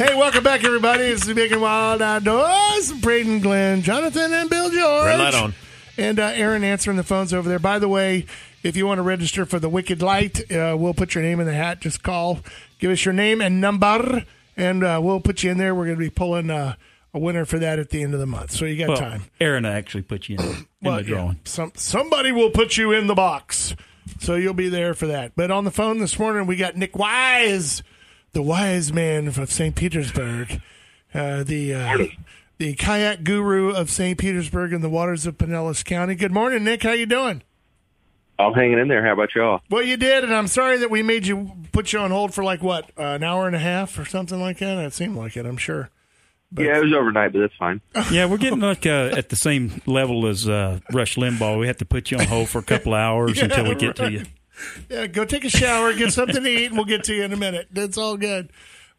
Hey, welcome back, everybody. It's the Big and Wild Outdoors. Braden, Glenn, Jonathan, and Bill George. Red light on. And uh, Aaron answering the phones over there. By the way, if you want to register for the Wicked Light, uh, we'll put your name in the hat. Just call, give us your name and number, and uh, we'll put you in there. We're going to be pulling uh, a winner for that at the end of the month. So you got Well, time. Aaron actually put you in, in Well, the yeah, drawing. some somebody will put you in the box, so you'll be there for that. But on the phone this morning, we got Nick Wise, the wise man of St. Petersburg, uh, the uh, the kayak guru of St. Petersburg and the waters of Pinellas County. Good morning, Nick. How you doing? I'm hanging in there. How about y'all? Well, you did, and I'm sorry that we made you put you on hold for like what uh, an hour and a half or something like that. It seemed like it. I'm sure. But- yeah, it was overnight, but that's fine. Yeah, we're getting like uh, at the same level as uh, Rush Limbaugh. We have to put you on hold for a couple hours Yeah, until we get to you. Yeah, go take a shower, get something to eat, and we'll get to you in a minute. That's all good.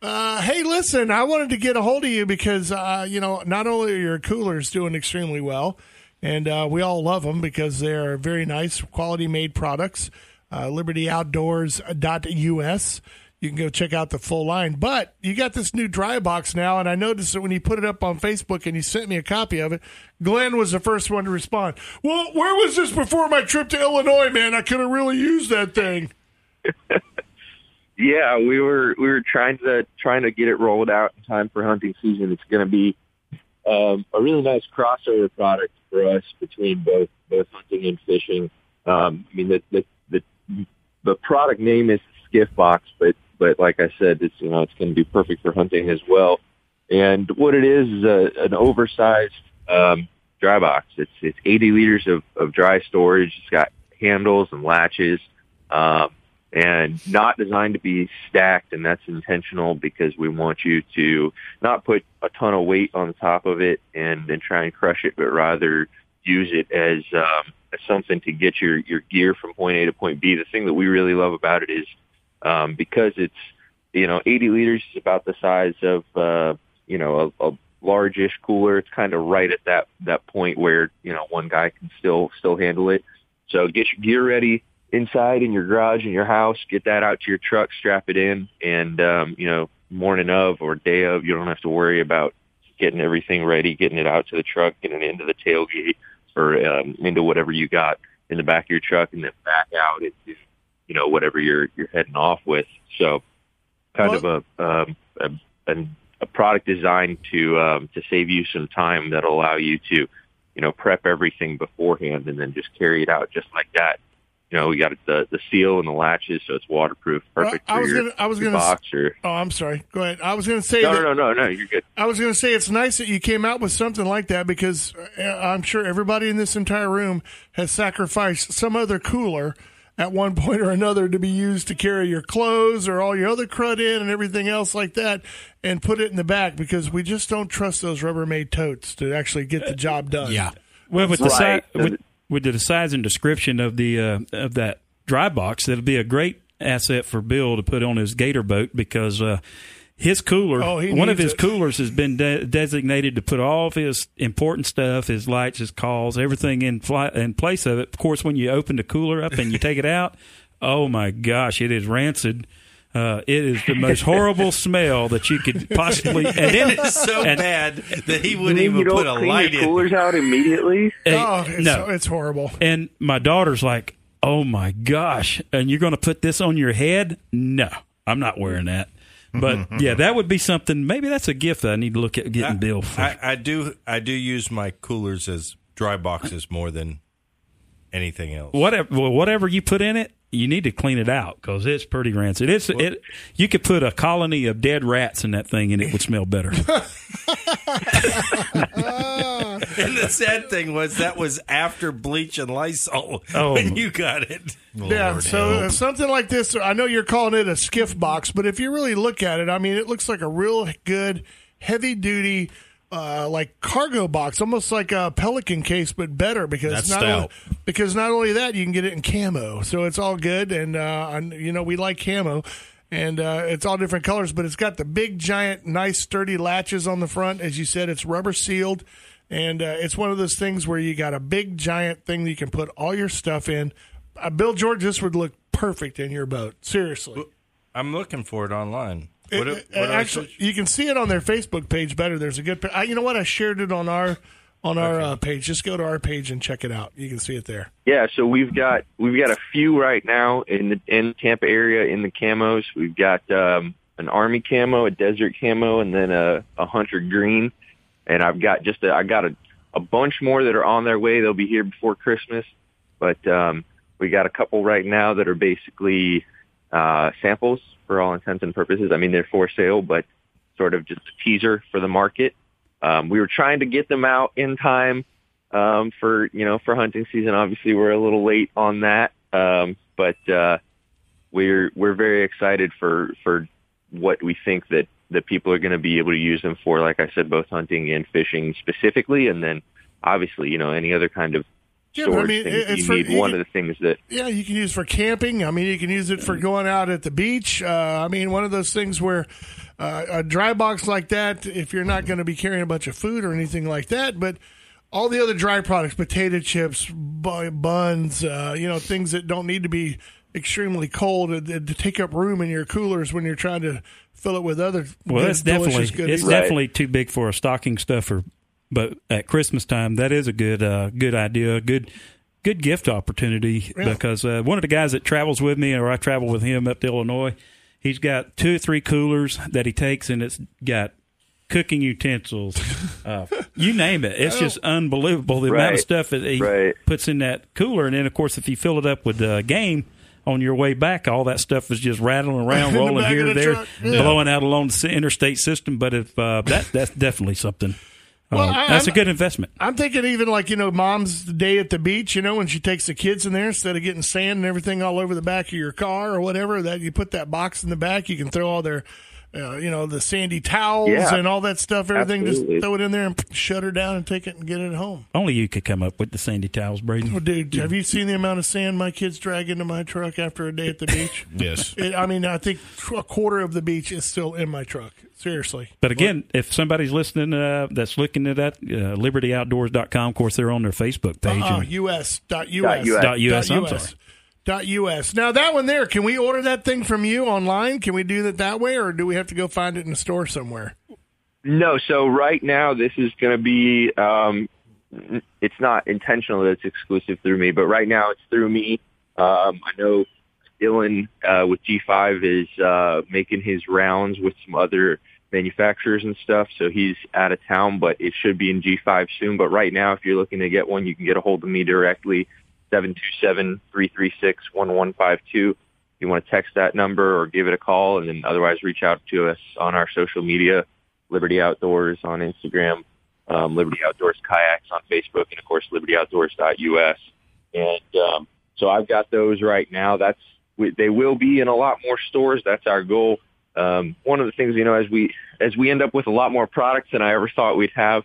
Uh, hey, listen, I wanted to get a hold of you because, uh, you know, not only are your coolers doing extremely well, and uh, we all love them because they're very nice, quality made products. Uh, LibertyOutdoors.us. You can go check out the full line. But you got this new dry box now, and I noticed that when you put it up on Facebook and you sent me a copy of it, Glenn was the first one to respond. Well, where was this before my trip to Illinois, man? I could have really used that thing. Yeah, we were we were trying to trying to get it rolled out in time for hunting season. It's going to be um, a really nice crossover product for us between both both hunting and fishing. Um, I mean, the, the the the product name is Skiff Box, but but like I said, it's you know it's going to be perfect for hunting as well. And what it is is a, an oversized um, dry box. It's it's 80 liters of, of dry storage. It's got handles and latches. Um, and not designed to be stacked and that's intentional because we want you to not put a ton of weight on top of it and then try and crush it but rather use it as um as something to get your your gear from point A to point B the thing that we really love about it is um because it's you know 80 liters is about the size of uh you know a, a largish cooler. It's kind of right at that that point where you know one guy can still still handle it. So get your gear ready inside in your garage in your house, get that out to your truck, strap it in, and um, you know, morning of or day of, you don't have to worry about getting everything ready, getting it out to the truck, getting it into the tailgate or um, into whatever you got in the back of your truck, and then back out into you know whatever you're you're heading off with. So, kind of a um, a, a a product designed to um, to save you some time that'll allow you to you know prep everything beforehand and then just carry it out just like that you know, we got the the seal and the latches, so it's waterproof, perfect Well, I was your, gonna- I was gonna s- Or Oh, I'm sorry. Go ahead. I was going to say no, that. no, no, no, no, you're good. I was going to say it's nice that you came out with something like that because uh, I'm sure everybody in this entire room has sacrificed some other cooler at one point or another to be used to carry your clothes or all your other crud in and everything else like that and put it in the back because we just don't trust those Rubbermaid totes to actually get the job done. Yeah. Well, with the Right. si- with, with the size and description of the uh, of that dry box, it'll be a great asset for Bill to put on his gator boat because uh, his cooler, Oh, he one of his it. coolers, has been de- designated to put all of his important stuff, his lights, his calls, everything in fly- in place of it. Of course, when you open the cooler up and you take it out, oh my gosh, it is rancid. Uh, it is the most horrible smell that you could possibly. And then It's so and- bad that he wouldn't even put a light your in. coolers out immediately? Oh, it's, no. it's horrible. And my daughter's like, "Oh my gosh!" And you're going to put this on your head? No, I'm not wearing that. But yeah, that would be something. Maybe that's a gift that I need to look at getting Bill. For. I, I do. I do use my coolers as dry boxes more than anything else. whatever, well, whatever you put in it, you need to clean it out because it's pretty rancid. It's it. You could put a colony of dead rats in that thing, and it would smell better. Oh. And the sad thing was that was after bleach and Lysol Oh. when you got it. Yeah, so uh, something like this, I know you're calling it a skiff box, but if you really look at it, I mean, it looks like a real good, heavy duty uh, like cargo box, almost like a Pelican case, but better because That's not stout. only, because not only that you can get it in camo, so it's all good. And uh, you know we like camo, and uh, it's all different colors, but it's got the big, giant, nice, sturdy latches on the front. As you said, it's rubber sealed, and uh, it's one of those things where you got a big, giant thing that you can put all your stuff in. Uh, Bill George, this would look perfect in your boat. Seriously. I'm looking for it online. What, It- what do actually, search? you can see it on their Facebook page better. There's a good. I, you know what? I shared it on our on our uh, page. Just go to our page and check it out. You can see it there. Yeah, so we've got we've got a few right now in the in Tampa area in the camos. We've got um, an army camo, a desert camo, and then a, a hunter green. And I've got just a, I got a, a bunch more that are on their way. They'll be here before Christmas, but um, we got a couple right now that are basically uh, samples for all intents and purposes. I mean, they're for sale, but sort of just a teaser for the market. Um, we were trying to get them out in time um, for you know for hunting season. Obviously, we're a little late on that, um, but uh, we're we're very excited for for what we think that that people are going to be able to use them for. Like I said, both hunting and fishing specifically, and then obviously you know any other kind of Yeah, but I storage mean, things it's you for- need. you One can- of the things that Yeah, you can use for camping. I mean, you can use it for going out at the beach. Uh, I mean, one of those things where uh, a dry box like that, if you're not going to be carrying a bunch of food or anything like that, but all the other dry products, potato chips, buns, uh, you know, things that don't need to be extremely cold to, to take up room in your coolers when you're trying to fill it with other Well, good, that's definitely delicious goodies. it's definitely too big for a stocking stuffer. But at Christmas time, that is a good uh, good idea, a good good gift opportunity. Yeah. Because uh, one of the guys that travels with me, or I travel with him up to Illinois, he's got two or three coolers that he takes, and it's got cooking utensils, uh, you name it. It's just unbelievable the amount of stuff that he Right. puts in that cooler. And then, of course, if you fill it up with uh, game. On your way back, all that stuff is just rattling around, In the rolling here, the there. Yeah. blowing out along the interstate system. But if uh, that that's definitely something. Uh, Well, I- that's I'm- a good investment. I'm thinking even like you know, mom's day at the beach. You know, when she takes the kids in there, instead of getting sand and everything all over the back of your car or whatever, that you put that box in the back. You can throw all their, uh, you know, the sandy towels Yeah. and all that stuff. Everything, Absolutely. just throw it in there and shut her down and take it and get it home. Only you could come up with the sandy towels, Braden. Well, dude, have you seen the amount of sand my kids drag into my truck after a day at the beach? Yes. It, I mean, I think a quarter of the beach is still in my truck. Seriously. But again, if somebody's listening uh, that's looking at that, uh, libertyoutdoors.com, of course, they're on their Facebook page. Uh, and- US dot Dot US US. Dot US, I'm US. sorry. US. Now that one there, can we order that thing from you online? Can we do that that way, or do we have to go find it in a store somewhere? No, so right now this is going to be. Um, it's not intentional that it's exclusive through me, but right now it's through me. Um, I know Dylan uh, with G5 is uh, making his rounds with some other manufacturers and stuff, so he's out of town, but it should be in G5 soon. But right now, if you're looking to get one, you can get a hold of me directly, seven two seven three three six one one five two. You want to text that number or give it a call, and then otherwise reach out to us on our social media. Liberty Outdoors on Instagram, um, Liberty Outdoors Kayaks on Facebook, and of course LibertyOutdoors.us. And um, so I've got those right now. That's they will be in a lot more stores. That's our goal. Um, one of the things you know, as we as we end up with a lot more products than I ever thought we'd have,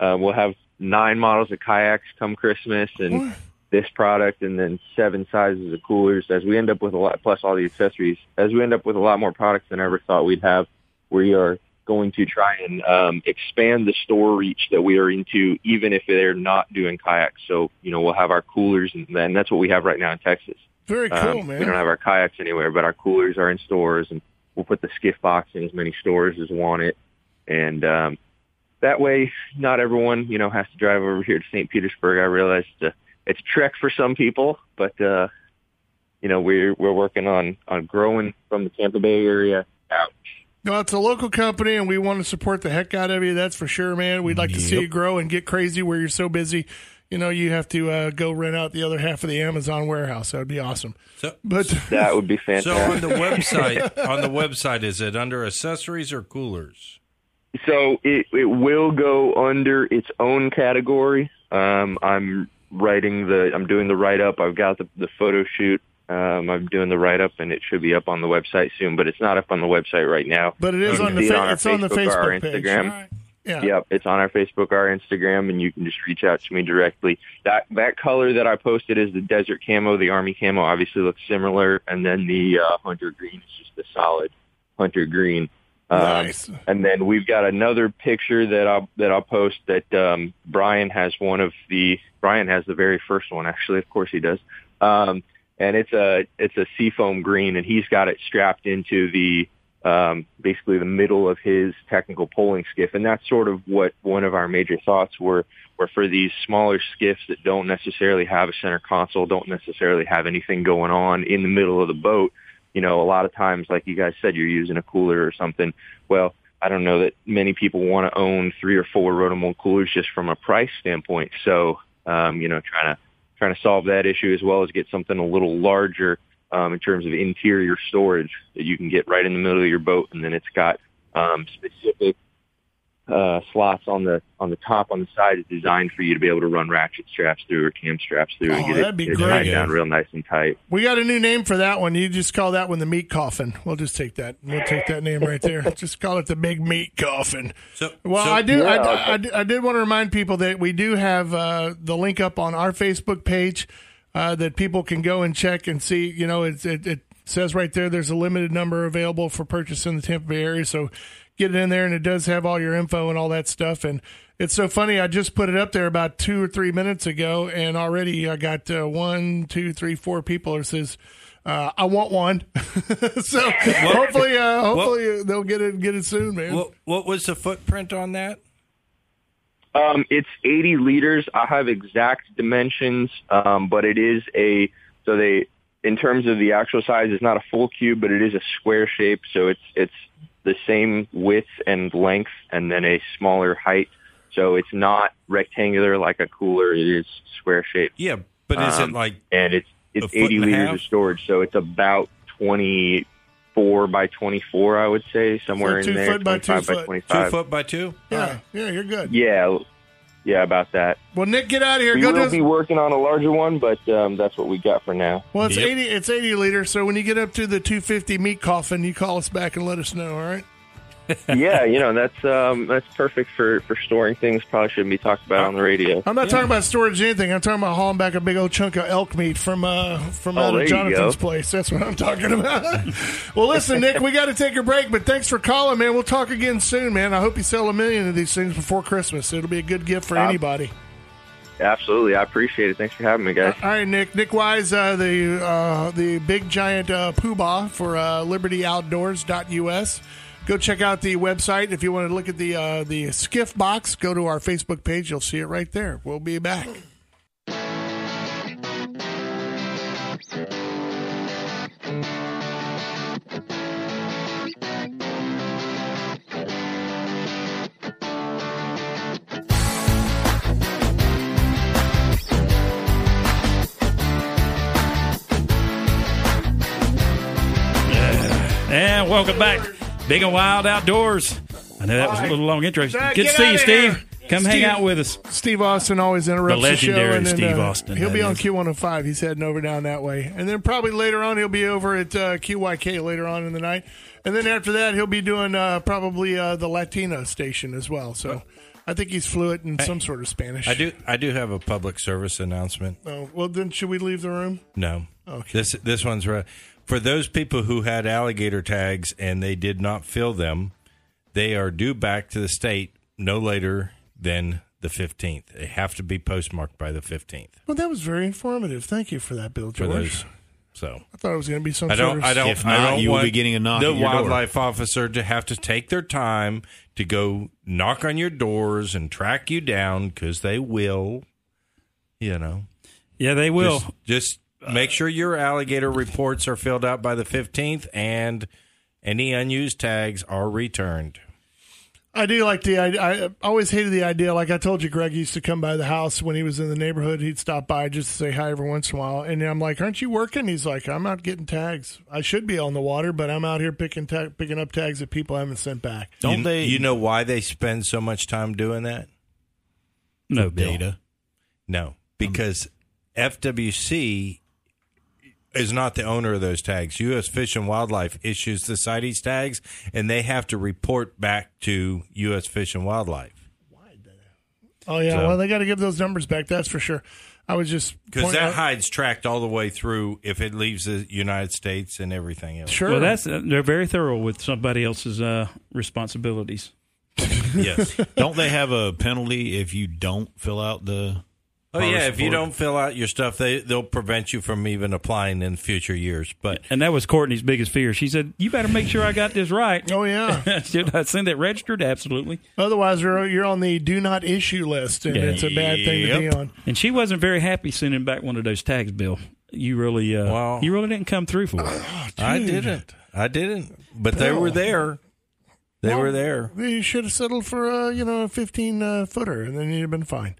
uh, we'll have nine models of kayaks come Christmas, and this product, and then seven sizes of coolers. As we end up with a lot, plus all the accessories, as we end up with a lot more products than I ever thought we'd have, we are going to try and um, expand the store reach that we are into, even if they're not doing kayaks. So, you know, we'll have our coolers, and then that's what we have right now in Texas. Very cool, Um, man. We don't have our kayaks anywhere, but our coolers are in stores, and we'll put the skiff box in as many stores as want it. And um, that way, not everyone, you know, has to drive over here to St. Petersburg. I realize a, it's a trek for some people, but uh, you know, we're we're working on on growing from the Tampa Bay area out. No, it's a local company, and we want to support the heck out of you. That's for sure, man. We'd like to see you grow and get crazy where you're so busy. You know, you have to uh, go rent out the other half of the Amazon warehouse. That would be awesome. So, But That would be fantastic. so on the website, on the website, is it under accessories or coolers? So it it will go under its own category. Um, I'm writing the I'm doing the write up. I've got the the photo shoot. Um, I'm doing the write up, and it should be up on the website soon. But it's not up on the website right now. but it is on the see it on it's on the Facebook or our page. Instagram. Right. Yeah. Yep, it's on our Facebook, our Instagram, and you can just reach out to me directly. That that color that I posted is the desert camo. The army camo obviously looks similar, and then the uh, hunter green is just the solid hunter green. Um, Nice. And then we've got another picture that I'll that I'll post that um, Brian has one of the Brian has the very first one actually. Of course he does. Um, and it's a it's a seafoam green, and he's got it strapped into the um, basically the middle of his technical poling skiff, and that's sort of what one of our major thoughts were. Were for these smaller skiffs that don't necessarily have a center console, don't necessarily have anything going on in the middle of the boat. You know, a lot of times, like you guys said, you're using a cooler or something. Well, I don't know that many people want to own three or four rotomold coolers just from a price standpoint. So, um, you know, trying to trying to solve that issue as well as get something a little larger um, in terms of interior storage that you can get right in the middle of your boat, and then it's got um, specific uh, slots on the on the top on the side is designed for you to be able to run ratchet straps through or cam straps through Oh, and get that'd it, be get it great. tied Yeah. down real nice and tight. We got a new name for that one. You just call that one the meat coffin. We'll just take that. We'll take that name right there. just call it the big meat coffin. So, Well, so- I do. Yeah, I, okay. I, I did want to remind people that we do have uh, the link up on our Facebook page uh, that people can go and check and see. You know, it, it, it says right there there's a limited number available for purchase in the Tampa Bay area. So get it in there, and it does have all your info and all that stuff. And it's so funny. I just put it up there about two or three minutes ago, and already I got uh, one, two, three, four people that says. Uh, I want one, so hopefully, uh, hopefully they'll get it get it soon, man. what, what was the footprint on that? Um, it's 80 liters. I have exact dimensions, um, but it is a so they in terms of the actual size, it's not a full cube, but it is a square shape. So it's it's the same width and length, and then a smaller height. So it's not rectangular like a cooler. It is square shaped, Yeah, but is Um, it like and it's it's foot 80 and a liters of storage. So it's about 24 by 24, I would say, somewhere two in there. foot by two by foot. 25. two foot by two? yeah, yeah, you're good. Yeah, yeah, about that. Well, Nick, get out of here. We Go will do. be working on a larger one, but um, that's what we got for now. well, it's Yep. eighty. It's eighty liters. So when you get up to the two fifty meat coffin, you call us back and let us know. All right. Yeah, you know that's um, that's perfect for, for storing things. Probably shouldn't be talked about on the radio. I'm not talking about storage or anything. I'm talking about hauling back a big old chunk of elk meat from uh from Oh, out there of Jonathan's place. That's what I'm talking about. well, listen, Nick, we got to take a break, but thanks for calling, man. We'll talk again soon, man. I hope you sell a million of these things before Christmas. It'll be a good gift for Uh, anybody. Absolutely, I appreciate it. Thanks for having me, guys. All right, Nick. Nick Wise, uh, the uh, the big giant uh, poobah for uh, LibertyOutdoors.us. Go check out the website if you want to look at the uh, the skiff box. Go to our Facebook page; you'll see it right there. We'll be back. And welcome back, Big and Wild Outdoors. I know that was a little long intro. Good get to see you, Steve. here. Come hang Steve. out with us. Steve Austin always interrupts The the, show, legendary and then, Steve uh, Austin, He'll be that on is. Q105. He's heading over down that way, and then probably later on he'll be over at uh, QYK later on in the night, and then after that he'll be doing uh, probably uh, the Latino station as well. So I think he's fluent in some sort of Spanish. I do. I do have a public service announcement. Oh, well, then should we leave the room? No. Okay. This this one's right. For those people who had alligator tags and they did not fill them, they are due back to the state no later than the 15th. They have to be postmarked by the 15th Well, that was very informative. Thank you for that, Bill for George. those. So I thought it was going to be some I sort don't. of. I don't. If I don't you will be getting a knock the at your door. wildlife officer to have to take their time to go knock on your doors and track you down because they will. You know. Yeah, they will. Just, just make sure your alligator reports are filled out by the 15th and any unused tags are returned. I do like the. I, I always hated the idea. Like I told you, Greg used to come by the house when he was in the neighborhood. He'd stop by just to say hi every once in a while. And I'm like, "Aren't you working?" He's like, "I'm out getting tags. I should be on the water, but I'm out here picking ta- picking up tags that people haven't sent back." Don't you, they? You know why they spend so much time doing that? no data. No, um, because FWC is not the owner of those tags. U.S. Fish and Wildlife issues the CITES tags, and they have to report back to U.S. Fish and Wildlife Oh yeah, So- well they got to give those numbers back. That's for sure. I was just because that uh, hide's tracked all the way through if it leaves the United States and everything else. sure. Well, that's they're very thorough with somebody else's uh, responsibilities. Yes. Don't they have a penalty if you don't fill out the? Oh yeah, Harvest if you don't fill out your stuff, they they'll prevent you from even applying in future years. But And that was Courtney's biggest fear. She said, "You better make sure I got this right." oh yeah. Should I send it registered? Absolutely. Otherwise, you're you're on the do not issue list, and Yeah. it's a bad thing to be on. And she wasn't very happy sending back one of those tags, Bill. You really, uh, Wow. you really didn't come through for it. I didn't. I didn't. But they were there. They were there. You should have settled for a you know a 15 uh, footer, and then you'd have been fine.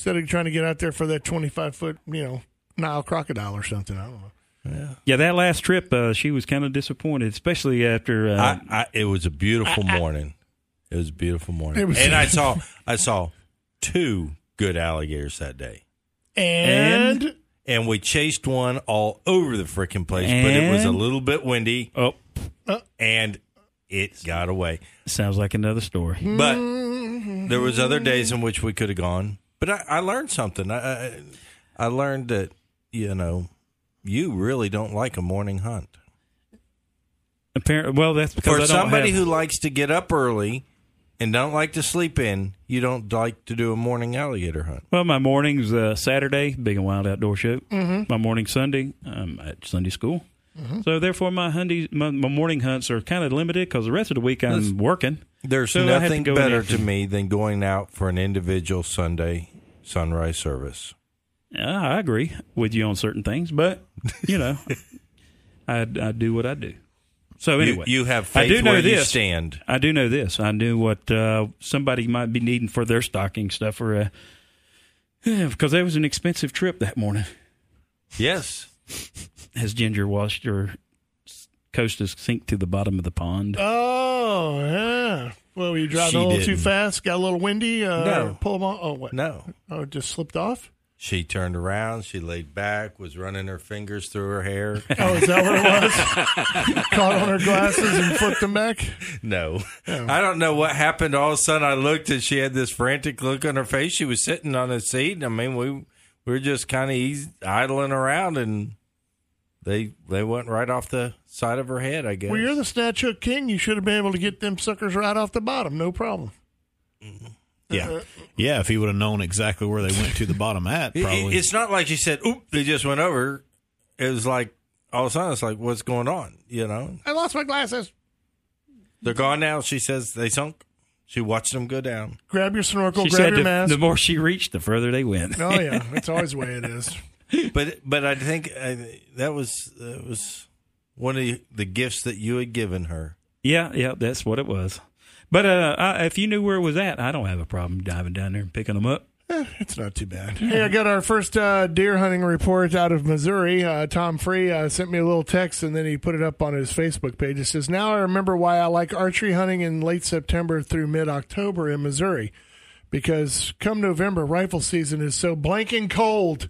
Instead of trying to get out there for that 25 foot you know Nile crocodile or something. I don't know. Yeah, yeah, that last trip, uh, she was kind of disappointed, especially after. Uh, I, I, it was a beautiful morning. It was a beautiful morning, It was- and I saw I saw two good alligators that day, And, and we chased one all over the freaking place. but it was a little bit windy, oh, and it got away. sounds like another story. But there was other days in which we could have gone. But I, I learned something. I, I I learned that you know you really don't like a morning hunt. Apparently, well, that's because For I don't somebody have- who likes to get up early and don't like to sleep in, you don't like to do a morning alligator hunt. Well, my morning's uh, Saturday, big and wild outdoor show. Mm-hmm. My morning Sunday, I'm at Sunday school. So therefore, my, hundy, my my morning hunts are kind of limited because the rest of the week I'm Listen. working. There's So I have to nothing the better to me than going out for an individual Sunday sunrise service. Yeah, I agree with you on certain things, but you know, I I do what I do. So anyway, you, have I faith do know where you this. stand. I do know this. I knew what uh, somebody might be needing for their stocking stuff, or uh, because there was an expensive trip that morning. Yes. As Ginger washed her coasters sink to the bottom of the pond. oh yeah. Well, were you driving She a little too didn't. fast? Got a little windy? Uh, No. Pull them off? Oh, what? No. Oh, it just slipped off? She turned around. She laid back, was running her fingers through her hair. Oh, is that what it was? Caught on her glasses and flipped them back? No. I don't know what happened. All of a sudden, I looked and she had this frantic look on her face. She was sitting on a seat. I mean, we, we were just kind of idling around and they they went right off the side of her head, I guess. Well, you're the snatch hook king. You should have been able to get them suckers right off the bottom. No problem. Yeah, yeah. If he would have known exactly where they went to the bottom at, probably. It's not like she said, oop, they just went over. It was like, all of a sudden, it's like, what's going on? You know? I lost my glasses. They're gone now. She says they sunk. She watched them go down. Grab your snorkel, she grab said your the, mask. the more she reached, the further they went. oh, yeah. That's always the way it is. But but I think uh, that was that was one of the, the gifts that you had given her. Yeah, yeah, that's what it was. But uh, I, if you knew where it was at, I don't have a problem diving down there and picking them up. It's not too bad. Hey, I got our first uh, deer hunting report out of Missouri. Uh, Tom Free uh, sent me a little text and then he put it up on his Facebook page. It says, Now I remember why I like archery hunting in late September through mid October in Missouri. Because come November, rifle season is so blanking cold.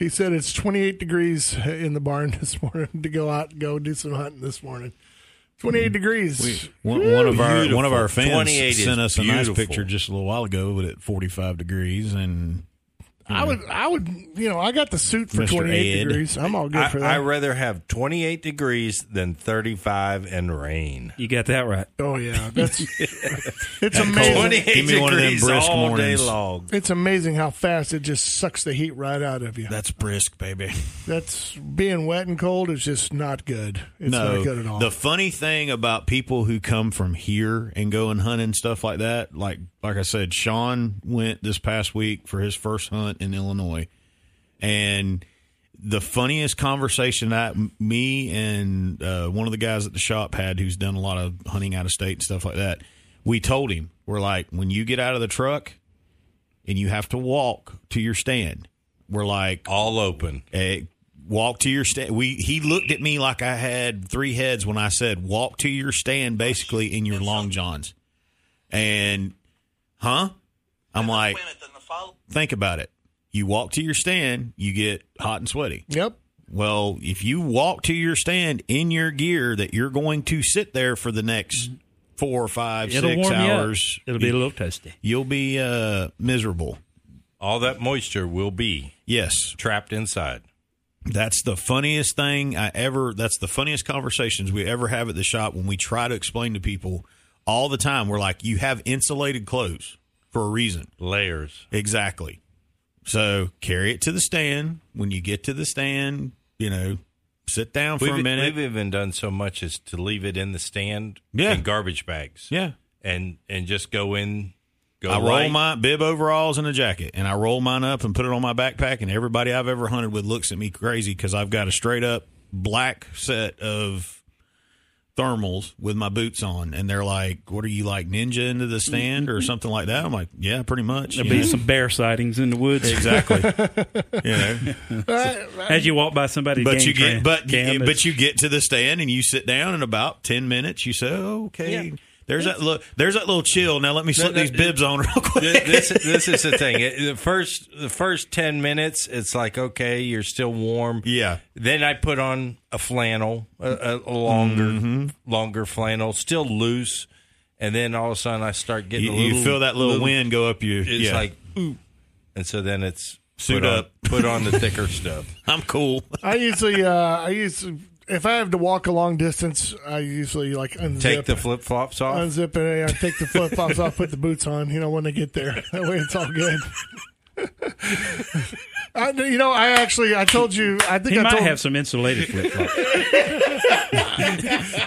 He said it's 28 degrees in the barn this morning to go out and go do some hunting this morning. 28 mm-hmm. degrees. one, one of our one of our fans 28 sent us a nice picture just a little while ago, but at 45 degrees, and I hmm. would, I would, you know, I got the suit for Mr. 28 Ed. degrees. I'm all good I, for that. I that. rather have 28 degrees than 35 and rain. You got that right. oh yeah, that's it's amazing. 28 Give me one of them degrees brisk all mornings. day long. It's amazing how fast it just sucks the heat right out of you. that's brisk, baby. That's being wet and cold is just not good. It's no, not good at all. the funny thing about people who come from here and go and hunt and stuff like that, like like I said, Sean went this past week for his first hunt in Illinois, and the funniest conversation that me and uh, one of the guys at the shop had, who's done a lot of hunting out of state and stuff like that, we told him we're like, when you get out of the truck and you have to walk to your stand, we're like, All open. Eh, walk to your stand. We he looked at me like I had three heads when I said walk to your stand, basically in your long johns. And huh? I'm like, think about it. You walk to your stand, you get hot and sweaty. yep. Well, if you walk to your stand in your gear that you're going to sit there for the next four, five, It'll six warm hours, you up. It'll be a little toasty. you'll be uh, miserable. All that moisture will be Yes, trapped inside. That's the funniest thing I ever. That's the funniest conversations we ever have at the shop when we try to explain to people all the time. We're like, you have insulated clothes for a reason. Layers. Exactly. So carry it to the stand. When you get to the stand, you know, sit down for We've, a minute. we've even done so much as to leave it in the stand Yeah. in garbage bags. yeah. And and just go in go I roll right. my bib overalls and a jacket, and I roll mine up and put it on my backpack. And everybody I've ever hunted with looks at me crazy because I've got a straight up black set of thermals with my boots on, and they're like, "What are you like ninja into the stand or something like that?" I'm like, "Yeah, pretty much." There'll be know? some bear sightings in the woods exactly. you know, as you walk by somebody, but you get tram- but cam, but you get to the stand and you sit down in about ten minutes. You say, oh, "Okay." There's that look. There's that little chill. Now let me slip no, these bibs on real quick. This this is the thing. It- The first the first ten minutes, it's like okay, you're still warm. Yeah. Then I put on a flannel, a, a longer Mm-hmm. longer flannel, still loose, and then all of a sudden I start getting You, a little. you feel that little, wind go up you. It's yeah. like ooh, and so then it's Suit put on- up. put on the thicker stuff. I'm cool. I usually, uh, I usually, if I have to walk a long distance, I usually like unzip, Take the flip flops off. unzip it, I take the flip flops off, put the boots on. You know when they get there, that way it's all good. I, you know, I actually, I told you, I think he I might told, have some insulated flip flops.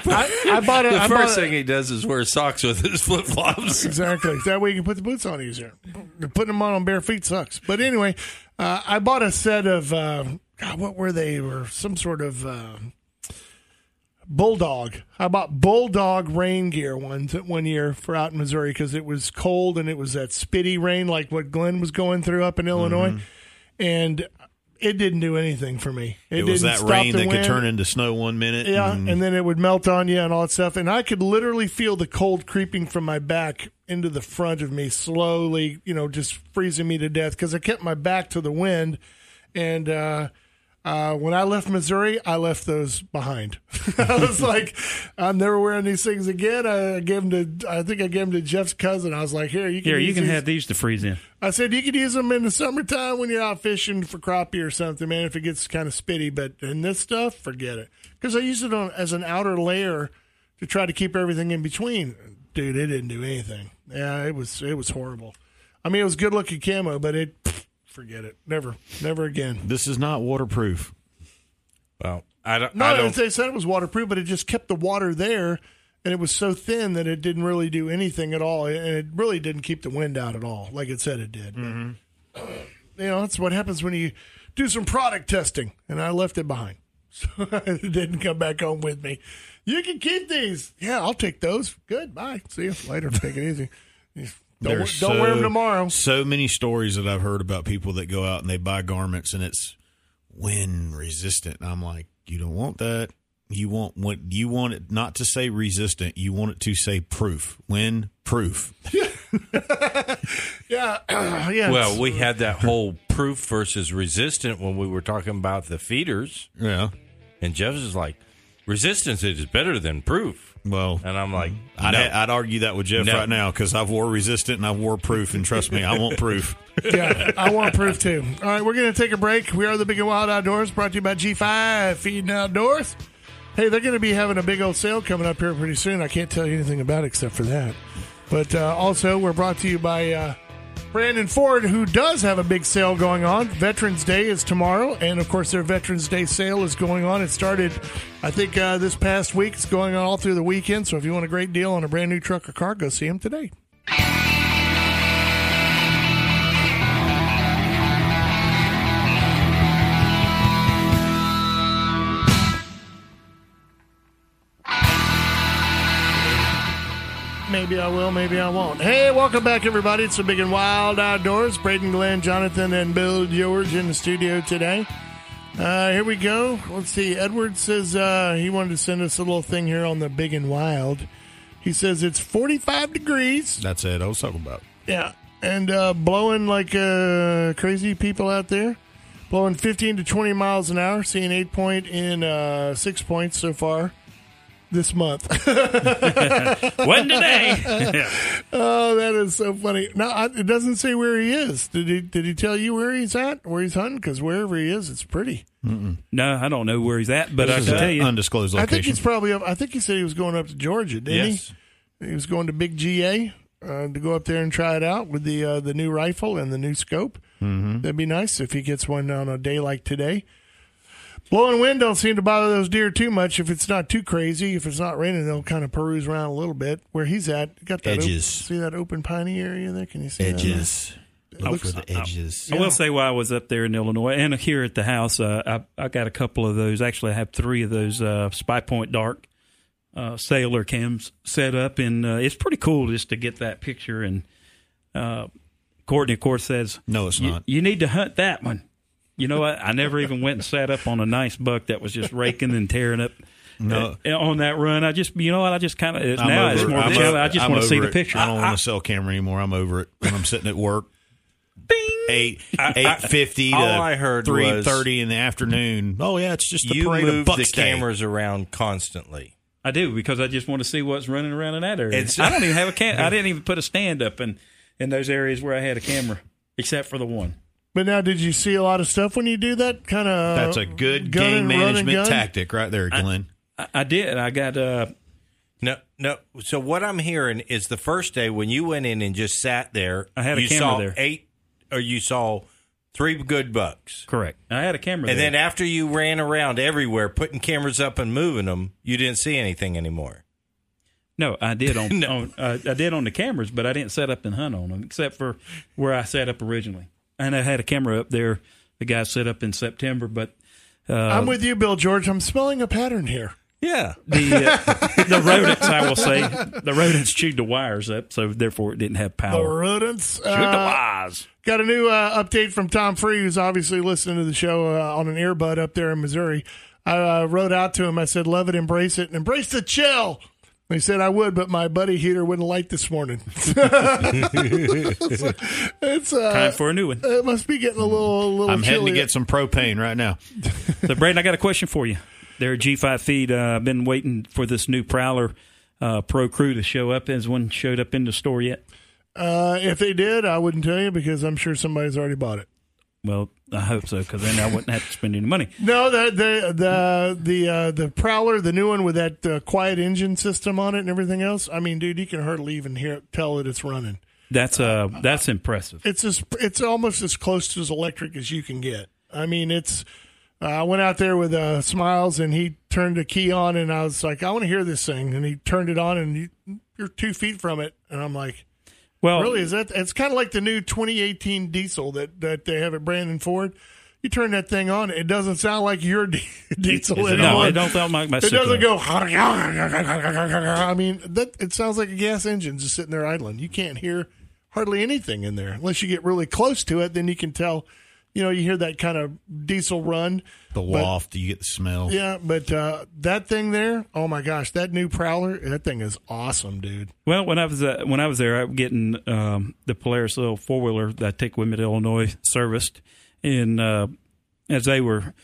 I, I bought a, the I first bought a- thing he does is wear socks with his flip flops. Exactly. That way you can put the boots on easier. Putting them on on bare feet sucks. But anyway, uh, I bought a set of uh, God, what were they? Were some sort of uh, bulldog. I bought bulldog rain gear one one year for out in Missouri because it was cold and it was that spitty rain like what Glenn was going through up in Illinois, and it didn't do anything for me. Mm-hmm. It, was that rain that could turn into snow one minute. Yeah, and- and then it would melt on you and all that stuff. And I could literally feel the cold creeping from my back into the front of me, slowly, you know, just freezing me to death because I kept my back to the wind. And uh, uh, when I left Missouri, I left those behind. I was like, I'm never wearing these things again. I gave them to, I think I gave them to Jeff's cousin. I was like, here, you can Here, you can these. have these to freeze in. I said you could use them in the summertime when you're out fishing for crappie or something, man. If it gets kind of spitty, but in this stuff, forget it. Because I used it on as an outer layer to try to keep everything in between. Dude, it didn't do anything. Yeah, it was it was horrible. I mean, it was good looking camo, but it forget it. Never, never again. this is not waterproof. Well, I don't. No, I don't they said it was waterproof, but it just kept the water there, and it was so thin that it didn't really do anything at all, and it really didn't keep the wind out at all, like it said it did. But, mm-hmm. you know, that's what happens when you do some product testing, and I left it behind, so it didn't come back home with me. You can keep these. Yeah, I'll take those. Good. Bye. See you later. Take it easy. Don't, There's don't wear them tomorrow. So many stories that I've heard about people that go out and they buy garments and it's wind resistant. And I'm like, you don't want that. You want what you want it not to say resistant. You want it to say proof. Wind proof. Yeah. yeah. Well, we had that whole proof versus resistant when we were talking about the feeders, Yeah. and Jeff's is like, resistance is better than proof, Well, and I'm like, I'd, no. I'd argue that with Jeff No. right now because I've wore resistant and I've wore proof, and trust me, I want proof. yeah, I want proof too. All right, we're going to take a break. We are the Big and Wild Outdoors, brought to you by G5 Feed and Outdoors. Hey, they're going to be having a big old sale coming up here pretty soon. I can't tell you anything about it except for that. But uh, also, we're brought to you by uh, Brandon Ford, who does have a big sale going on. Veterans Day is tomorrow, and of course, their Veterans Day sale is going on. It started, I think, uh, this past week. It's going on all through the weekend. So if you want a great deal on a brand new truck or car, go see them today. Maybe I will, maybe I won't. Hey, welcome back, everybody. It's the Big and Wild Outdoors. Braden, Glenn, Jonathan, and Bill George in the studio today. Uh, here we go. Let's see. Edward says uh, he wanted to send us a little thing here on the Big and Wild. He says it's 45 degrees. That's it. I was talking about. Yeah. And uh, blowing like uh, crazy people out there. blowing 15 to 20 miles an hour, seeing eight point in uh, six points so far this month. Wasn't today. oh, that is so funny. Now I, it doesn't say where he is. Did he? Did he tell you where he's at? Where he's hunting? Because wherever he is, it's pretty. no, I don't know where he's at, but This I can tell you. undisclosed location. I think he's probably up. I think he said he was going up to Georgia, didn't Yes. he? He was going to Big GA uh, to go up there and try it out with the uh, the new rifle and the new scope. Mm-hmm. That'd be nice if he gets one on a day like today. Blowing wind don't seem to bother those deer too much if it's not too crazy. If it's not raining, they'll kind of peruse around a little bit. Where he's at, got that op- Edges. see that open piney area there? Can you see that? edges. Look looks- for the edges. I will say while I was up there in Illinois and here at the house, uh, I, I got a couple of those. Actually, I have three of those uh, SpyPoint Dark uh, sailor cams set up, and uh, it's pretty cool just to get that picture. And uh, Courtney, of course, says, No, it's "You- not. You need to hunt that one." You know what? I never even went and sat up on a nice buck that was just raking and tearing up. No. uh, on that run, I just you know what I just kind of I'm now it's more of a I'm challenge. I just want to see over the picture. I don't want to sell camera anymore. I'm over it. When I'm sitting at work, eight eight fifty all to I heard three thirty in the afternoon. Oh yeah, it's just the You parade move of the Bucks Day. cameras around constantly. I do because I just want to see what's running around in that area. It's- I don't even have a cam. I didn't even put a stand up in in those areas where I had a camera, except for the one. But now, did you see a lot of stuff when you do that? Kind of. That's a good gun game and run and management tactic right there, Glenn. I, I did. I got uh, No, no. So what I'm hearing is the first day when you went in and just sat there, I had a you camera saw there. eight, or you saw three good bucks, correct. I had a camera, and there. then after you ran around everywhere putting cameras up and moving them, you didn't see anything anymore. no, I did on, No. on uh, I did on the cameras, but I didn't set up and hunt on them, except for where I set up originally. And I had a camera up there. The guy set up in September, but uh, I'm with you, Bill George. I'm smelling a pattern here. Yeah, the uh, the rodents, I will say, the rodents chewed the wires up, so therefore it didn't have power. The rodents. Chewed the Uh, wires. got a new uh, update from Tom Free, who's obviously listening to the show uh, on an earbud up there in Missouri. I uh, wrote out to him. I said, "Love it, embrace it, and embrace the chill." He said I would, but my buddy heater wouldn't light this morning. it's uh, Time for a new one. it must be getting a little, a little. I'm heading to get some propane right now. So, Braden, I got a question for you. There at G5 Feed, uh, I've been waiting for this new Prowler uh, Pro Crew to show up. Has one showed up in the store yet? Uh, if they did, I wouldn't tell you because I'm sure somebody's already bought it. Well, I hope so, because then I wouldn't have to spend any money. No, the the the the uh, the Prowler, the new one with that uh, quiet engine system on it and everything else. I mean, dude, you can hardly even hear tell that it's running. That's uh, that's impressive. It's as it's almost as close to as electric as you can get. I mean, it's. Uh, I went out there with uh, Smiles, and he turned a key on, and I was like, "I want to hear this thing," and he turned it on, and you, you're two feet from it, and I'm like, Well, "Really? Is that?" It's kind of like the new 2018 diesel that that they have at Brandon Ford. You turn that thing on, it doesn't sound like your di- diesel no, anymore. it don't sound like my. It doesn't go. I mean, that it sounds like a gas engine just sitting there idling. You can't hear hardly anything in there unless you get really close to it. Then you can tell. You know, you hear that kind of diesel run. The waft, you get the smell. Yeah, but uh, that thing there, oh my gosh, that new Prowler, that thing is awesome, dude. Well, when I was uh, when I was there, I was getting um, the Polaris little four wheeler that I take with me to Illinois serviced, and uh, as they were,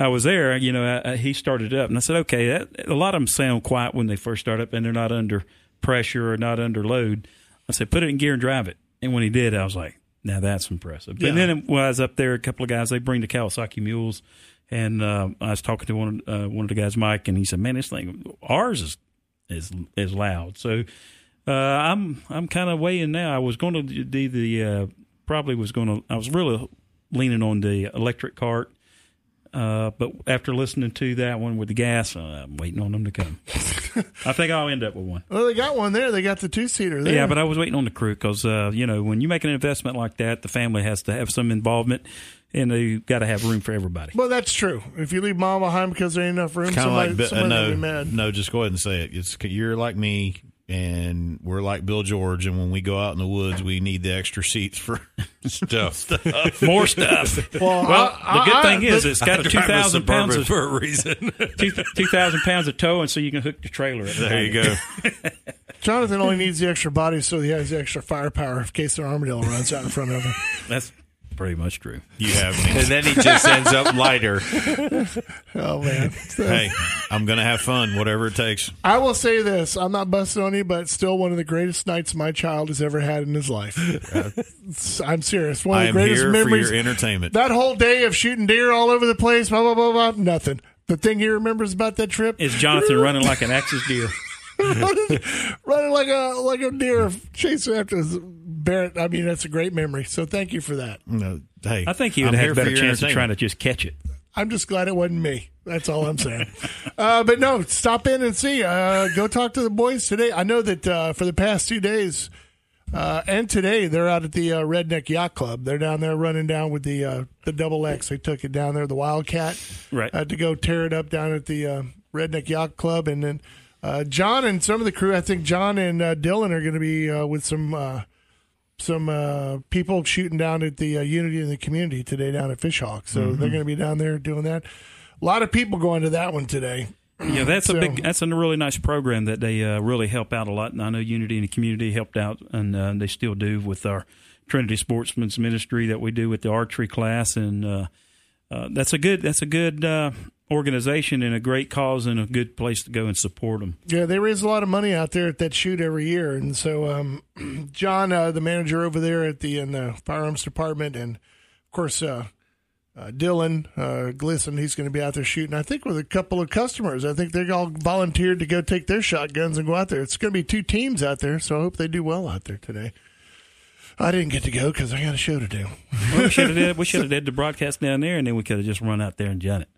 I was there. You know, I, I, he started up, and I said, "Okay, that, a lot of them sound quiet when they first start up, and they're not under pressure or not under load." I said, "Put it in gear and drive it." And when he did, I was like, "Now that's impressive." Yeah. And then when I was up there, a couple of guys they bring the Kawasaki mules, and uh, I was talking to one uh, one of the guys, Mike, and he said, "Man, this thing ours is is is loud." So uh, I'm I'm kind of weighing now. I was going to do the uh, probably was going to. I was really leaning on the electric cart, uh, but after listening to that one with the gas, uh, I'm waiting on them to come. I think I'll end up with one. Well, they got one there. They got the two seater there. Yeah, but I was waiting on the crew because uh, you know when you make an investment like that, the family has to have some involvement, and they got to have room for everybody. well, that's true. If you leave mom behind because there ain't enough room, Kind of somebody, like Bi- uh, no, be mad. no. Just go ahead and say it. It's you're like me, and we're like Bill George. And when we go out in the woods, we need the extra seats for stuff. More stuff. Well, Well, I- the good I- thing I- is it's got a two Drive a thousand pounds of for a reason. two two thousand pounds of towing, so you can hook the trailer. Up there you go. Jonathan only needs the extra body so he has the extra firepower in case an armadillo runs out in front of him. That's Pretty much true. You have me. and then he just ends up lighter. Oh man. hey, I'm gonna have fun, whatever it takes. I will say this: I'm not busting on you, but still one of the greatest nights my child has ever had in his life. I'm serious. One of I the am greatest here for memories. your entertainment. that whole day of shooting deer all over the place, blah blah blah blah. Nothing. The thing he remembers about that trip Is Jonathan running like an Axis deer? running, running like a like a deer chasing after his Barrett. I mean, that's a great memory. So thank you for that. No, hey, I think he would I'm have a better chance of trying to just catch it. I'm just glad it wasn't me. That's all I'm saying. uh, but no, stop in and see. Uh, go talk to the boys today. I know that uh, for the past two days uh, and today, they're out at the uh, Redneck Yacht Club. They're down there running down with the uh, the double X. They took it down there, the Wildcat, Right. uh, to go tear it up down at the uh, Redneck Yacht Club. And then uh, John and some of the crew, I think John and uh, Dylan are going to be uh, with some. Some uh, people shooting down at the uh, Unity in the community today down at Fishhawk. So they're going to be down there doing that. A lot of people going to that one today. Yeah, that's So- a big. That's a really nice program that they uh, really help out a lot. And I know Unity in the community helped out, and uh, they still do with our Trinity Sportsman's Ministry that we do with the archery class, and uh, uh, that's a good. That's a good uh, organization and a great cause and a good place to go and support them. Yeah, they raise a lot of money out there at that shoot every year, and so um, John, uh, the manager over there at the in the firearms department, and of course uh, uh, Dylan uh, Glisson, he's going to be out there shooting. I think with a couple of customers. I think they all volunteered to go take their shotguns and go out there. It's going to be two teams out there, so I hope they do well out there today. I didn't get to go because I got a show to do. We should have did. We should have did the broadcast down there, and then we could have just run out there and done it.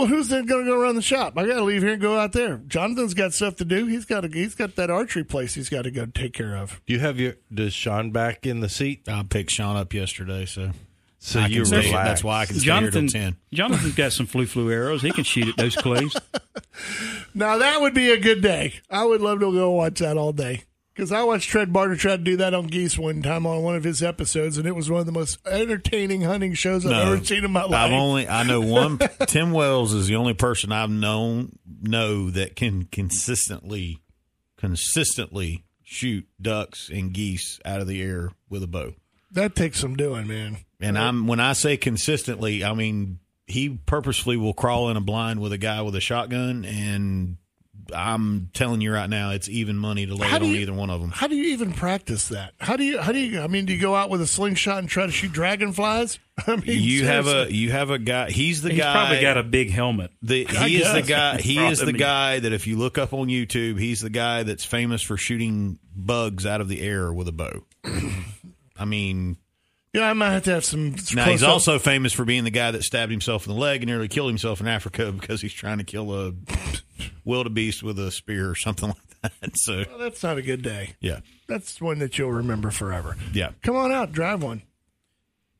Well, who's then going to go around the shop? I got to leave here and go out there. Jonathan's got stuff to do. He's got to, he's got that archery place he's got to go take care of. Do you have your does Sean back in the seat? I picked Sean up yesterday, so So I you can relax. that's why I can stay Jonathan, here till ten. Jonathan's got some flu flu arrows. He can shoot at those clays. Now that would be a good day. I would love to go watch that all day because I watched Tred Barta try to do that on geese one time on one of his episodes, and it was one of the most entertaining hunting shows I've No, ever seen in my life. I've only I know one. Tim Wells is the only person I've known know that can consistently, consistently shoot ducks and geese out of the air with a bow. that takes some doing, man. And I'm when I say consistently, I mean he purposefully will crawl in a blind with a guy with a shotgun, and I'm telling you right now, it's even money to lay How it on you- either one of them. How do you even practice that? How do you? How do you? I mean, do you go out with a slingshot and try to shoot dragonflies? I mean, You have a you have a guy. He's the He's guy. probably got a big helmet. The, he is the guy. He is the guy that if you look up on YouTube, he's the guy that's famous for shooting bugs out of the air with a bow. I mean, Yeah, I might have to have some. now he's close-up- also famous for being the guy that stabbed himself in the leg and nearly killed himself in Africa because he's trying to kill a wildebeest with a spear or something like that. So Well, that's not a good day. yeah, That's one that you'll remember forever. yeah. Come on out, drive one.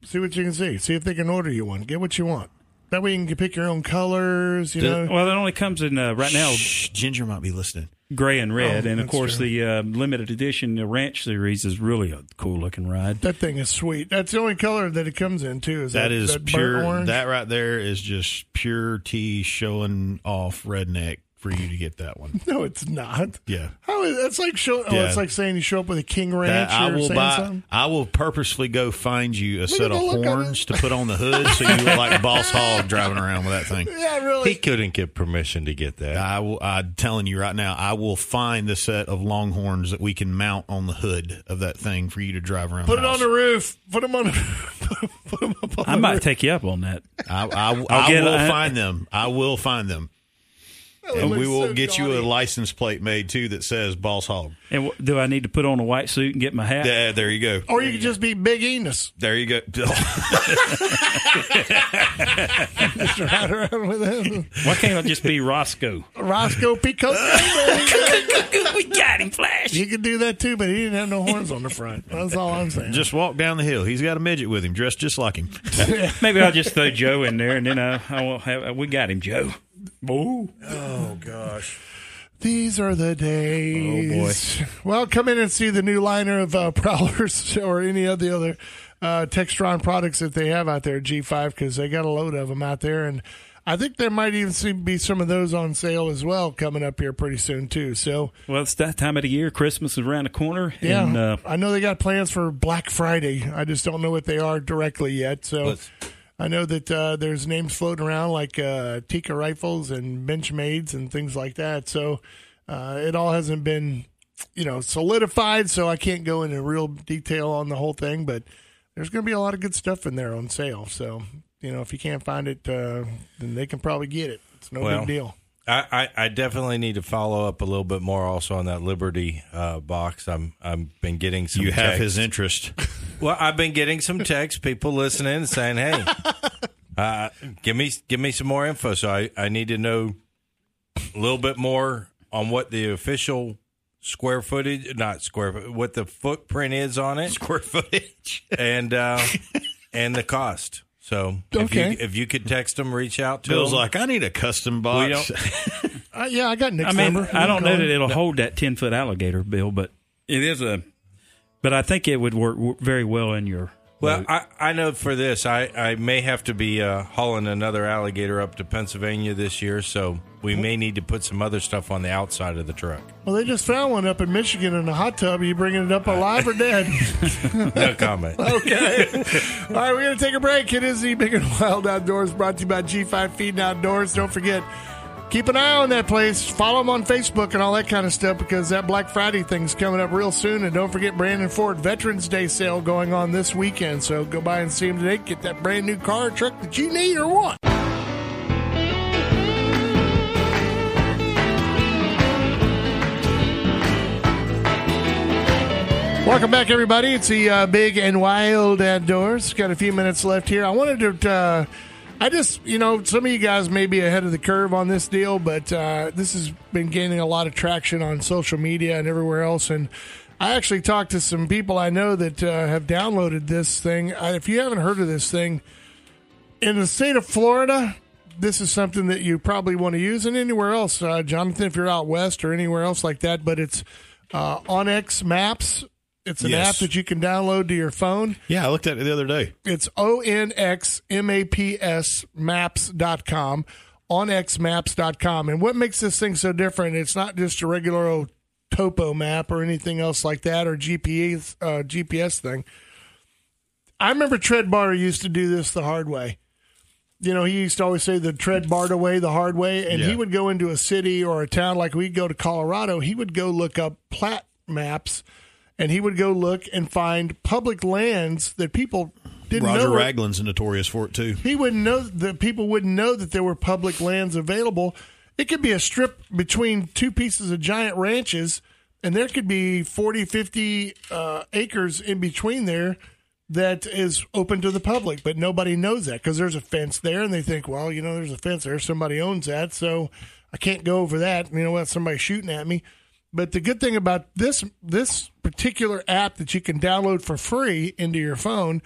See what you can see. See if they can order you one. Get what you want. That way you can pick your own colors. You know. Well, it only comes in uh, right now Shh, Ginger might be listening. gray and red, Oh, and of course true. the uh, limited edition the Ranch series is really a cool looking ride. That thing is sweet. That's the only color that it comes in too. Is that, that is that burnt pure. orange? That right there is just pure tea showing off redneck for you to get that one. no, it's not. Yeah. How is that's like show? Oh, it's like saying you show up with a King Ranch That I will saying buy. something. I will purposely go find you a set of the look on horns to put on the hood, so you look like Boss Hogg driving around with that thing. Yeah, really. He couldn't get permission to get that. I will. I'm telling you right now, I will find the set of longhorns that we can mount on the hood of that thing for you to drive around. Put it the on the roof. Put them on. The, put them up on the roof. I the might roof. take you up on that. I, I, I'll I get- will I- find them. I will find them, That and we will so get you a license plate made too that says Boss Hogg. And w- do I need to put on a white suit and get my hat? Yeah, there you go. Or you could just be Big Enos. There you go. Just ride around with him. Why can't I just be Roscoe? Roscoe Pico. we got him, Flash. You could do that too, but he didn't have no horns on the front. That's all I'm saying. just walk down the hill. He's got a midget with him, dressed just like him. Maybe I'll just throw Joe in there, and then I, I won't have. We got him, Joe. Ooh. Oh gosh. These are the days. Oh boy. Well, come in and see the new liner of uh, Prowlers or any of the other uh, Textron products that they have out there G5 because they got a load of them out there. And I think there might even seem be some of those on sale as well coming up here pretty soon too. So Well, it's that time of the year. Christmas is around the corner. yeah, And, uh, I know they got plans for Black Friday. I just don't know what they are directly yet. So Let's- I know that uh, there's names floating around like uh, Tikka rifles and Benchmades and things like that. So uh, it all hasn't been, you know, solidified. So I can't go into real detail on the whole thing, but there's going to be a lot of good stuff in there on sale. So you know, if you can't find it, uh, then they can probably get it. It's no Well, big deal. I, I, I definitely need to follow up a little bit more also on that Liberty uh, box. I'm I'm been getting some. You have texts. his interest. Well, I've been getting some texts, people listening and saying, "Hey, uh, give me give me some more info." So I, I need to know a little bit more on what the official square footage, not square, foot- what the footprint is on it, Square footage. and uh, and the cost. So if you if you could text them, reach out to Bill's them. like, I need a custom box. Uh, yeah, I got Nick's I mean, number. I don't know that it'll hold that ten foot alligator bill, but it is a. But I think it would work w- very well in your. Well. I, I know for this, I, I may have to be uh, hauling another alligator up to Pennsylvania this year, so we may need to put some other stuff on the outside of the truck. Well, they just found one up in Michigan in a hot tub. Are you bringing it up alive or dead? No comment. okay. All right, we're going to take a break. It is the Big and Wild Outdoors brought to you by G5 Feeding Outdoors. Don't forget, keep an eye on that place. Follow them on Facebook and all that kind of stuff because that Black Friday thing's coming up real soon. And don't forget Brandon Ford Veterans Day sale going on this weekend. So go by and see them today. Get that brand new car or truck that you need or want. Welcome back, everybody. It's the uh, Big and Wild Outdoors. Got a few minutes left here. I wanted to, uh, I just, you know, some of you guys may be ahead of the curve on this deal, but uh, this has been gaining a lot of traction on social media and everywhere else. And I actually talked to some people I know that uh, have downloaded this thing. Uh, if you haven't heard of this thing, in the state of Florida, this is something that you probably want to use, and anywhere else, uh, Jonathan, if you're out west or anywhere else like that. But it's uh, Onyx Maps. It's an Yes. app that you can download to your phone. yeah, I looked at it the other day. It's O N X M A P S maps.com, onxmaps.com. And what makes this thing so different, it's not just a regular old topo map or anything else like that or GPS, uh, GPS thing. I remember Tred Barta used to do this the hard way. You know, he used to always say the Tred Barta way, the hard way. And he would go into a city or a town like we'd go to Colorado. He would go look up plat maps and he would go look and find public lands that people didn't Roger know. were- Ragland's notorious for it too. he wouldn't know that people wouldn't know that there were public lands available. It could be a strip between two pieces of giant ranches, and there could be 40, 50 uh, acres in between there that is open to the public, but nobody knows that because there's a fence there, and they think, well, you know, there's a fence there, somebody owns that, so I can't go over that. You know what? Somebody's shooting at me. But the good thing about this this particular app that you can download for free into your phone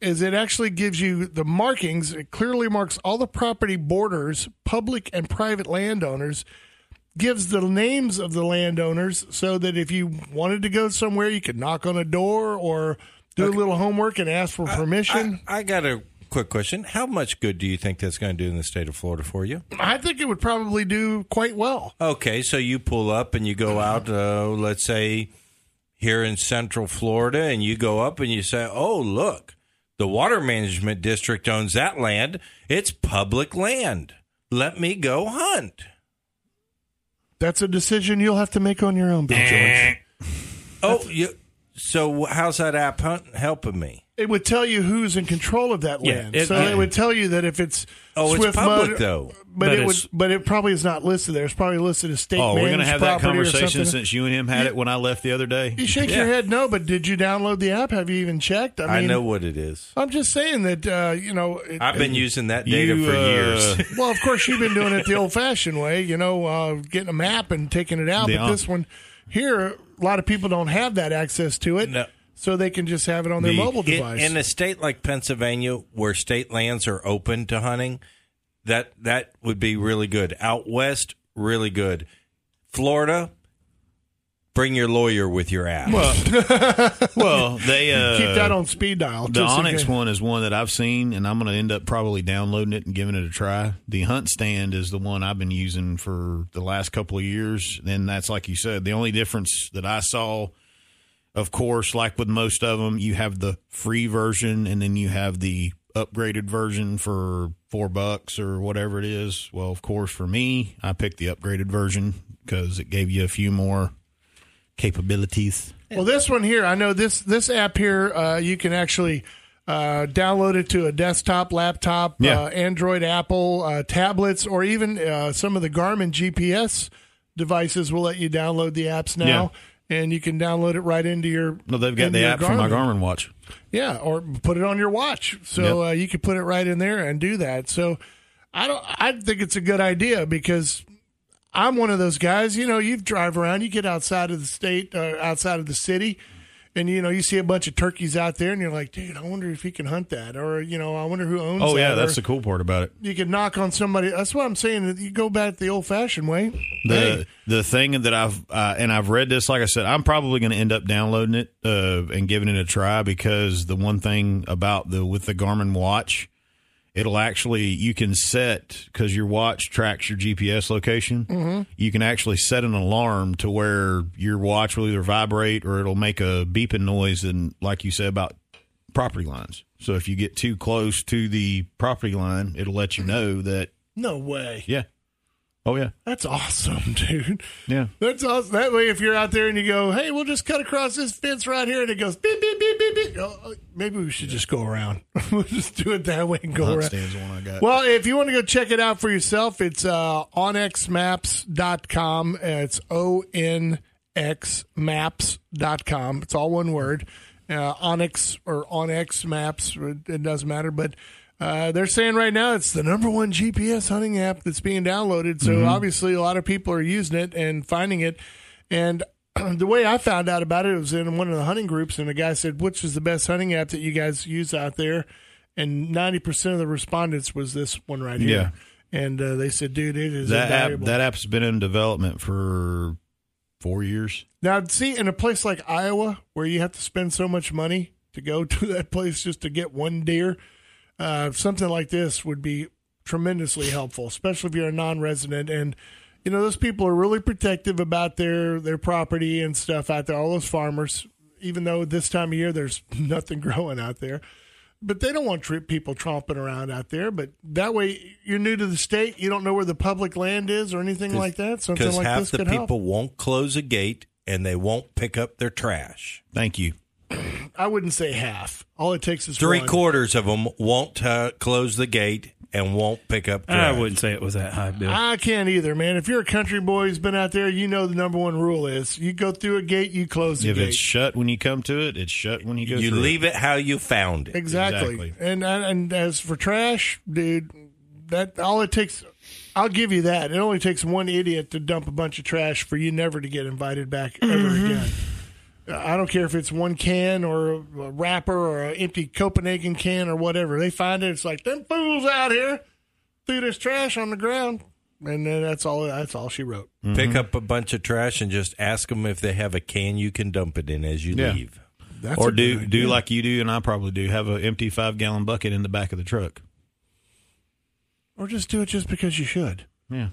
is it actually gives you the markings. It clearly marks all the property borders, public and private landowners, gives the names of the landowners so that if you wanted to go somewhere, you could knock on a door or do a little homework and ask for permission. I, I got a quick question. How much good do you think that's going to do in the state of Florida for you? I, think it would probably do quite well. Okay, so you pull up and you go out, uh, let's say here in central Florida, and you go up and you say, oh, look, the Water Management District owns that land. It's public land. Let me go hunt. That's a decision you'll have to make on your own, Bill George. Oh, you, so how's that app helping me? It would tell you who's in control of that Yeah, land. it- so yeah. it would tell you that if it's Oh, it's Swift public, Mud, though. But, But it would, but it probably is not listed there. It's probably listed as state. Oh, we're going to have that property or conversation something. since you and him had it when I left the other day. You shake your head no, but did you download the app? Have you even checked? I I, know what it is. I'm just saying that uh, you know. It, I've been using that data You, for uh, years. well, of course, you've been doing it the old-fashioned way. You know, uh, getting a map and taking it out. The but op- this one here, a lot of people don't have that access to it, No. so they can just have it on their The- mobile device. in a state like Pennsylvania, where state lands are open to hunting, that that would be really good. Out west, really good. Florida, bring your lawyer with your app. Well, they uh, Keep that on speed dial. The just Onyx case. one is one that I've seen, and I'm going to end up probably downloading it and giving it a try. The Hunt Stand is the one I've been using for the last couple of years, and that's like you said. The only difference that I saw, of course, like with most of them, you have the free version, and then you have the upgraded version for four bucks or whatever it is. Well, of course, for me, I picked the upgraded version because it gave you a few more capabilities. Well, this one here, I know this this app here, uh, you can actually uh, download it to a desktop, laptop, Yeah. uh, Android, Apple, uh, tablets, or even uh, some of the Garmin GPS devices will let you download the apps now. And you can download it right into your. No, they've got the app for my Garmin watch. Yeah, or put it on your watch, so uh, you can put it right in there and do that. So, I don't. I think it's a good idea because I'm one of those guys. You know, you drive around, you get outside of the state, uh, outside of the city, and you know you see a bunch of turkeys out there, and you're like, dude, I wonder if he can hunt that, or you know, I wonder who owns. Oh that, yeah, or that's the cool part about it. you can knock on somebody. That's what I'm saying. You go back the old fashioned way. The Hey, the thing that I've uh, and I've read this, like I said, I'm probably going to end up downloading it uh, and giving it a try because the one thing about the with the Garmin watch, it'll actually you can set because your watch tracks your GPS location. Mm-hmm. You can actually set an alarm to where your watch will either vibrate or it'll make a beeping noise, and like you said about property lines. So if you get too close to the property line, it'll let you mm-hmm. know that no way. yeah, oh yeah, That's awesome, dude. yeah. That's awesome. That way, if you're out there and you go, "Hey, we'll just cut across this fence right here," and it goes beep beep beep beep beep. Oh, oh, maybe we should just go around. we'll just do it that way and go around. one I got. Well, if you want to go check it out for yourself, it's uh, onxmaps.com. It's O N X maps.com. It's all one word. Uh, Onyx or Onyx Maps, it doesn't matter. But uh, they're saying right now it's the number one GPS hunting app that's being downloaded. So obviously, a lot of people are using it and finding it. And the way I found out about it was in one of the hunting groups, and the guy said, "Which is the best hunting app that you guys use out there?" And ninety percent of the respondents was this one right here. Yeah. And uh, they said, "Dude, it is that app that app's been in development for four years. Now, see, in a place like Iowa, where you have to spend so much money to go to that place just to get one deer, uh, something like this would be tremendously helpful, especially if you're a non-resident. And you know, those people are really protective about their their property and stuff out there. All those farmers, even though this time of year there's nothing growing out there. But they don't want tri- people tromping around out there. But that way, you're new to the state. You don't know where the public land is or anything like that. Something Because like half this the could people help. won't close a gate and they won't pick up their trash. Thank you. I wouldn't say half. All it takes is Three one. quarters of them won't uh, close the gate and won't pick up I wouldn't say it was that high, Bill. I can't either, man. If you're a country boy who's been out there, you know the number one rule is you go through a gate, you close the If gate. If it's shut when you come to it, it's shut when you go You through. leave it how you found it. exactly. Exactly. And and as for trash, dude, that all it takes. I'll give you that. It only takes one idiot to dump a bunch of trash for you never to get invited back ever Mm-hmm. again. I don't care if it's one can or a wrapper or an empty Copenhagen can or whatever. They find it. It's like them fools out here threw this trash on the ground, and then that's all. That's all she wrote. Mm-hmm. Pick up a bunch of trash and just ask them if they have a can you can dump it in as you Yeah. leave. That's or do good do like you do, and I probably do. Have an empty five gallon bucket in the back of the truck. or just do it just because you should. Yeah.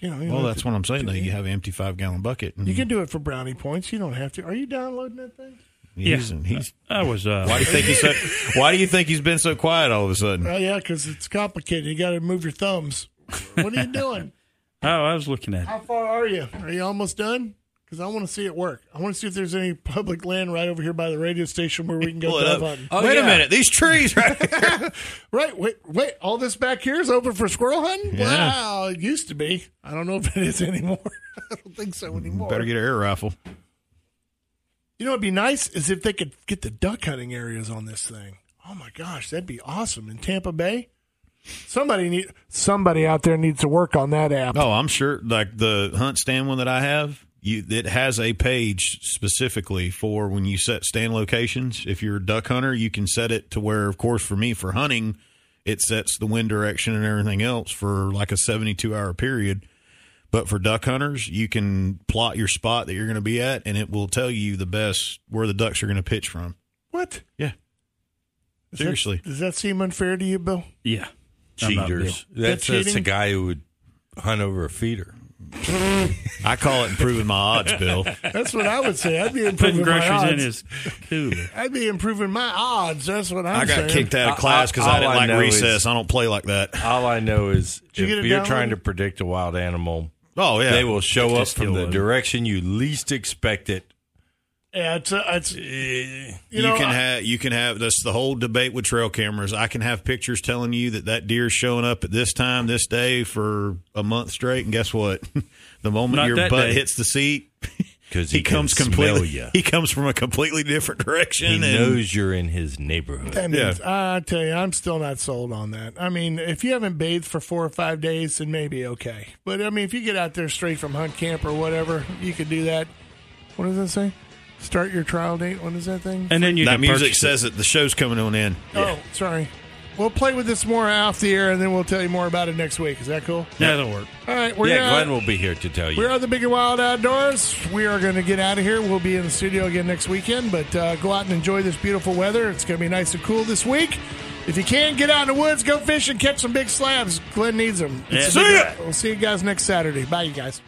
You know, you Well, that's have what I'm saying. Though you have an empty five gallon bucket. And you can do it for brownie points. You don't have to. Are you downloading that thing? he's, Yeah. he's I was. Uh, Why do you think he's so? Why do you think he's been so quiet all of a sudden? Oh yeah, because it's complicated. You got to move your thumbs. What are you doing? oh, I was looking at it. How far are you? Are you almost done? Because I want to see it work. I want to see if there's any public land right over here by the radio station where we can go Pull it dove up. hunting. Oh, Wait yeah. a minute, these trees, right? Right. Wait. Wait. All this back here is open for squirrel hunting. Yeah. Wow. It used to be. I don't know if it is anymore. I don't think so anymore. Better get an air rifle. You know, what'd be nice is if they could get the duck hunting areas on this thing. Oh my gosh, that'd be awesome in Tampa Bay. Somebody need somebody out there needs to work on that app. Oh, I'm sure. Like the hunt stand one that I have, you it has a page specifically for when you set stand locations. If you're a duck hunter, you can set it to where, of course, for me for hunting, it sets the wind direction and everything else for like a 72 hour period. But for duck hunters, you can plot your spot that you're going to be at, and it will tell you the best where the ducks are going to pitch from. What? Yeah. Does Seriously. That, does that seem unfair to you, Bill? Yeah. Cheaters. That's, That's that's a guy who would hunt over a feeder. I call it improving my odds, Bill. That's what I would say. I'd be Putting improving my groceries in odds. his cooler. I'd be improving my odds. That's what I'm I got saying. kicked out of class because I, all didn't I like know recess. is- I don't play like that. All I know is you get if it you're downloaded? trying to predict a wild animal, Oh yeah, they will show up Just from steal the it. direction you least expect it. Yeah, it's, uh, it's Eh, you, You, know, can I- have you can have that's the whole debate with trail cameras. I can have pictures telling you that that deer's showing up at this time, this day for a month straight, and guess what? the moment your butt day. hits the seat, 'Cause he, he comes completely. ya. He comes from a completely different direction. He and knows you're in his neighborhood. That means, I tell you, I'm still not sold on that. I mean, if you haven't bathed for four or five days, then maybe okay. But I mean, if you get out there straight from hunt camp or whatever, you could do that. What does that say? Start your trial date. What is that thing? And then you that can music purchase says it. The show's coming on in. Oh, sorry. We'll play with this more off the air, and then we'll tell you more about it next week. Is that cool? it. That'll work. All right, we're yeah, gonna- Glenn will be here to tell you. We're on the Big and Wild Outdoors. We are going to get out of here. We'll be in the studio again next weekend, but uh, go out and enjoy this beautiful weather. It's going to be nice and cool this week. If you can, get out in the woods, go fishing, catch some big slabs. Glenn needs them. Yeah. See big- ya! We'll see you guys next Saturday. Bye, you guys.